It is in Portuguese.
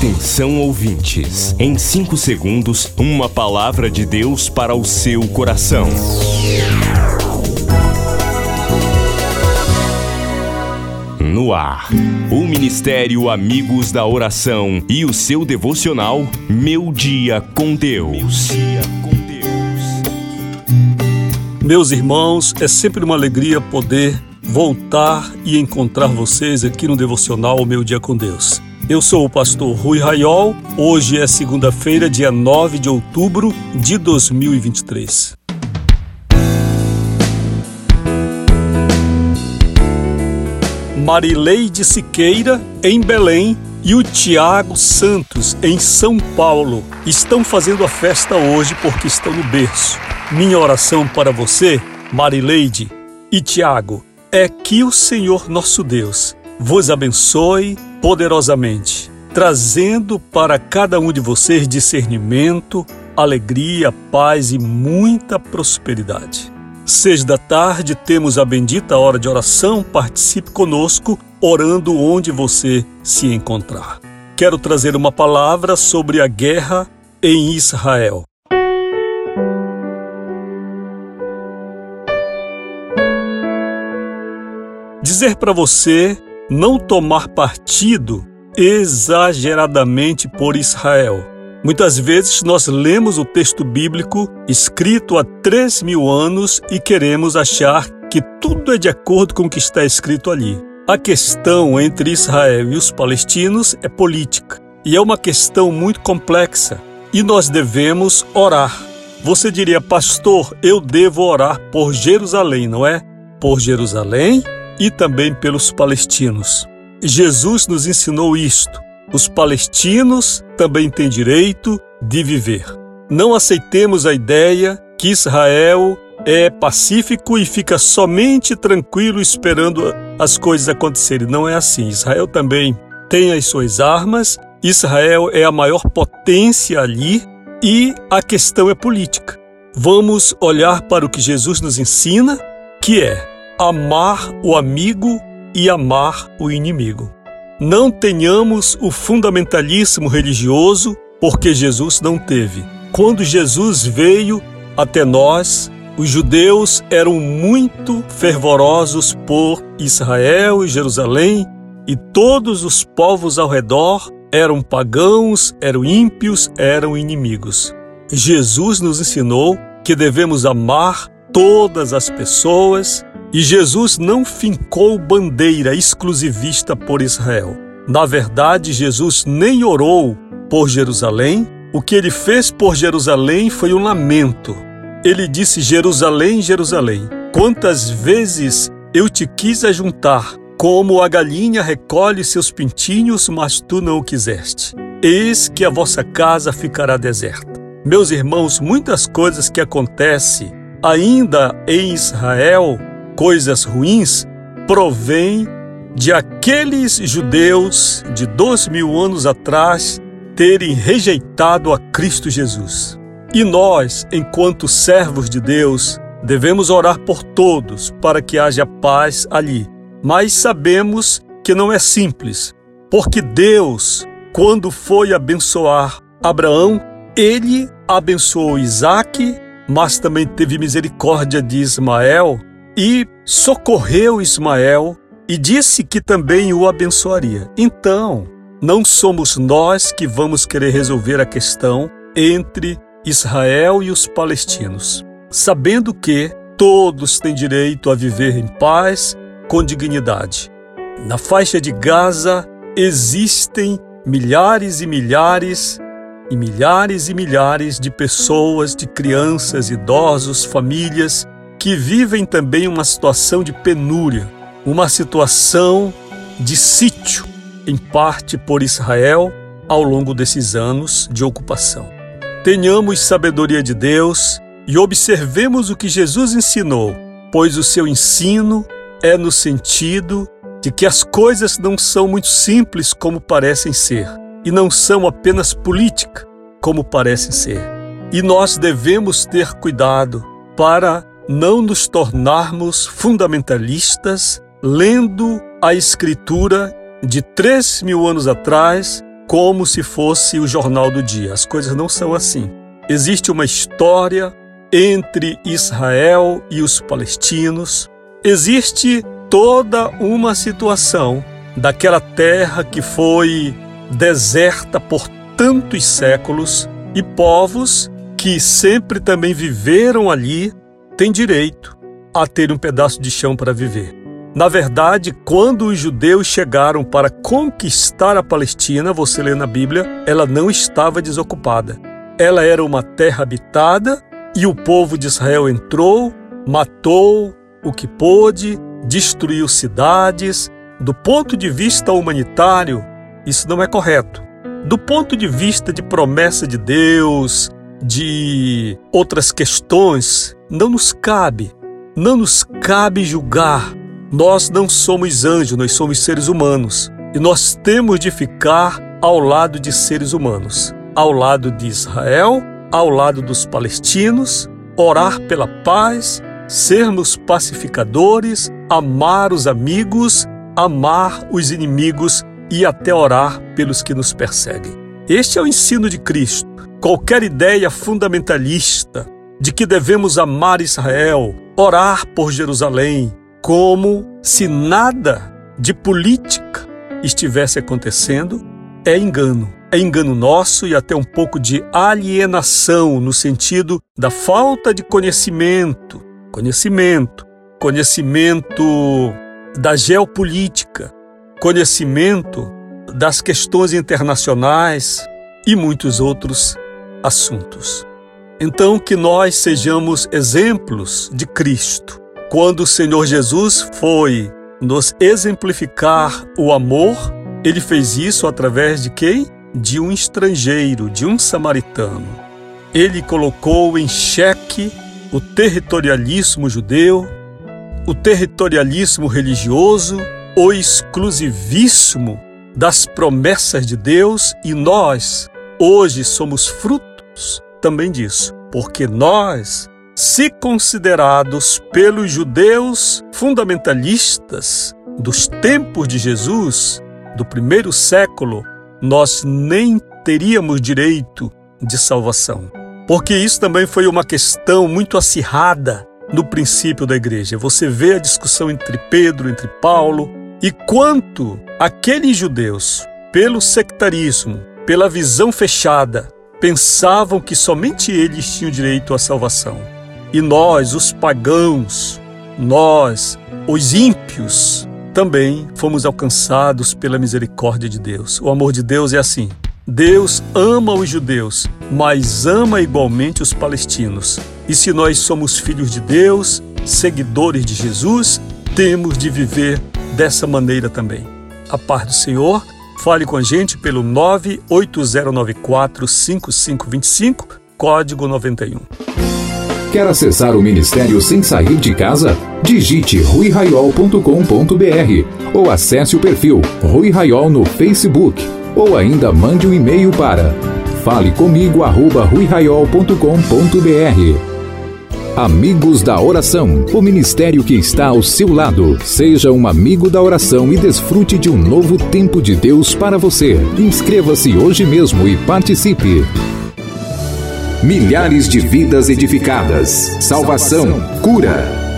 Atenção ouvintes, em 5 segundos, uma palavra de Deus para o seu coração. No ar, o Ministério Amigos da Oração e o seu devocional Meu Dia com Deus. Meus irmãos, é sempre uma alegria poder voltar e encontrar vocês aqui no devocional Meu Dia com Deus. Eu sou o pastor Rui Raiol. Hoje é segunda-feira, dia 9 de outubro de 2023. Marileide Siqueira, em Belém, e o Tiago Santos, em São Paulo, estão fazendo a festa hoje porque estão no berço. Minha oração para você, Marileide e Tiago, é que o Senhor nosso Deus vos abençoe poderosamente, trazendo para cada um de vocês discernimento, alegria, paz e muita prosperidade. Seis da tarde temos a bendita hora de oração. Participe conosco, orando onde você se encontrar. Quero trazer uma palavra sobre a guerra em Israel. Dizer para você não tomar partido exageradamente por Israel. Muitas vezes nós lemos o texto bíblico escrito há três mil anos e queremos achar que tudo é de acordo com o que está escrito ali. A questão entre Israel e os palestinos é política e é uma questão muito complexa e nós devemos orar. Você diria, pastor, eu devo orar por Jerusalém, não é? Por Jerusalém e também pelos palestinos. Jesus nos ensinou isto. Os palestinos também têm direito de viver. Não aceitemos a ideia que Israel é pacífico e fica somente tranquilo esperando as coisas acontecerem. Não é assim. Israel também tem as suas armas, Israel é a maior potência ali e a questão é política. Vamos olhar para o que Jesus nos ensina, que é amar o amigo e amar o inimigo. Não tenhamos o fundamentalismo religioso, porque Jesus não teve. Quando Jesus veio até nós, os judeus eram muito fervorosos por Israel e Jerusalém, e todos os povos ao redor eram pagãos, eram ímpios, eram inimigos. Jesus nos ensinou que devemos amar todas as pessoas e Jesus não fincou bandeira exclusivista por Israel. Na verdade, Jesus nem orou por Jerusalém. O que ele fez por Jerusalém foi um lamento. Ele disse: Jerusalém, Jerusalém, quantas vezes eu te quis ajuntar, como a galinha recolhe seus pintinhos, mas tu não o quiseste. Eis que a vossa casa ficará deserta. Meus irmãos, muitas coisas que acontecem ainda em Israel coisas ruins provém de aqueles judeus de dois mil anos atrás terem rejeitado a Cristo Jesus. E nós, enquanto servos de Deus, devemos orar por todos para que haja paz ali. Mas sabemos que não é simples, porque Deus, quando foi abençoar Abraão, ele abençoou Isaque, mas também teve misericórdia de Ismael e socorreu Ismael e disse que também o abençoaria. Então, não somos nós que vamos querer resolver a questão entre Israel e os palestinos, sabendo que todos têm direito a viver em paz, com dignidade. Na faixa de Gaza existem milhares e milhares e milhares e milhares de pessoas, de crianças, idosos, famílias que vivem também uma situação de penúria, uma situação de sítio, em parte por Israel, ao longo desses anos de ocupação. Tenhamos sabedoria de Deus e observemos o que Jesus ensinou, pois o seu ensino é no sentido de que as coisas não são muito simples como parecem ser, e não são apenas política como parecem ser. E nós devemos ter cuidado para não nos tornarmos fundamentalistas lendo a Escritura de três mil anos atrás como se fosse o jornal do dia. As coisas não são assim. Existe uma história entre Israel e os palestinos. Existe toda uma situação daquela terra que foi deserta por tantos séculos e povos que sempre também viveram ali têm direito a ter um pedaço de chão para viver. Na verdade, quando os judeus chegaram para conquistar a Palestina, você lê na Bíblia, ela não estava desocupada. Ela era uma terra habitada e o povo de Israel entrou, matou o que pôde, destruiu cidades. Do ponto de vista humanitário, isso não é correto. Do ponto de vista de promessa de Deus, de outras questões, não nos cabe, não nos cabe julgar. Nós não somos anjos, nós somos seres humanos. E nós temos de ficar ao lado de seres humanos, ao lado de Israel, ao lado dos palestinos, orar pela paz, sermos pacificadores, amar os amigos, amar os inimigos e até orar pelos que nos perseguem. Este é o ensino de Cristo. Qualquer ideia fundamentalista de que devemos amar Israel, orar por Jerusalém, como se nada de política estivesse acontecendo, é engano. É engano nosso e até um pouco de alienação no sentido da falta de conhecimento. Conhecimento. Conhecimento da geopolítica, conhecimento das questões internacionais e muitos outros assuntos. Então, que nós sejamos exemplos de Cristo. Quando o Senhor Jesus foi nos exemplificar o amor, ele fez isso através de quem? De um estrangeiro, de um samaritano. Ele colocou em xeque o territorialismo judeu, o territorialismo religioso o exclusivíssimo das promessas de Deus e nós hoje somos frutos também disso, porque nós, se considerados pelos judeus fundamentalistas dos tempos de Jesus, do primeiro século, nós nem teríamos direito de salvação. Porque isso também foi uma questão muito acirrada no princípio da igreja. Você vê a discussão entre Pedro, entre Paulo, e quanto aqueles judeus, pelo sectarismo, pela visão fechada, pensavam que somente eles tinham direito à salvação. E nós, os pagãos, nós, os ímpios, também fomos alcançados pela misericórdia de Deus. O amor de Deus é assim. Deus ama os judeus, mas ama igualmente os palestinos. E se nós somos filhos de Deus, seguidores de Jesus, temos de viver dessa maneira também. A paz do Senhor, fale com a gente pelo 98094 5525, código 91. Quer acessar o ministério sem sair de casa? Digite ruiraiol.com.br ou acesse o perfil Rui Raiol no Facebook ou ainda mande um e-mail para falecomigo@ruiraiol.com.br. Amigos da Oração, o ministério que está ao seu lado. Seja um amigo da oração e desfrute de um novo tempo de Deus para você. Inscreva-se hoje mesmo e participe. Milhares de vidas edificadas, salvação, cura.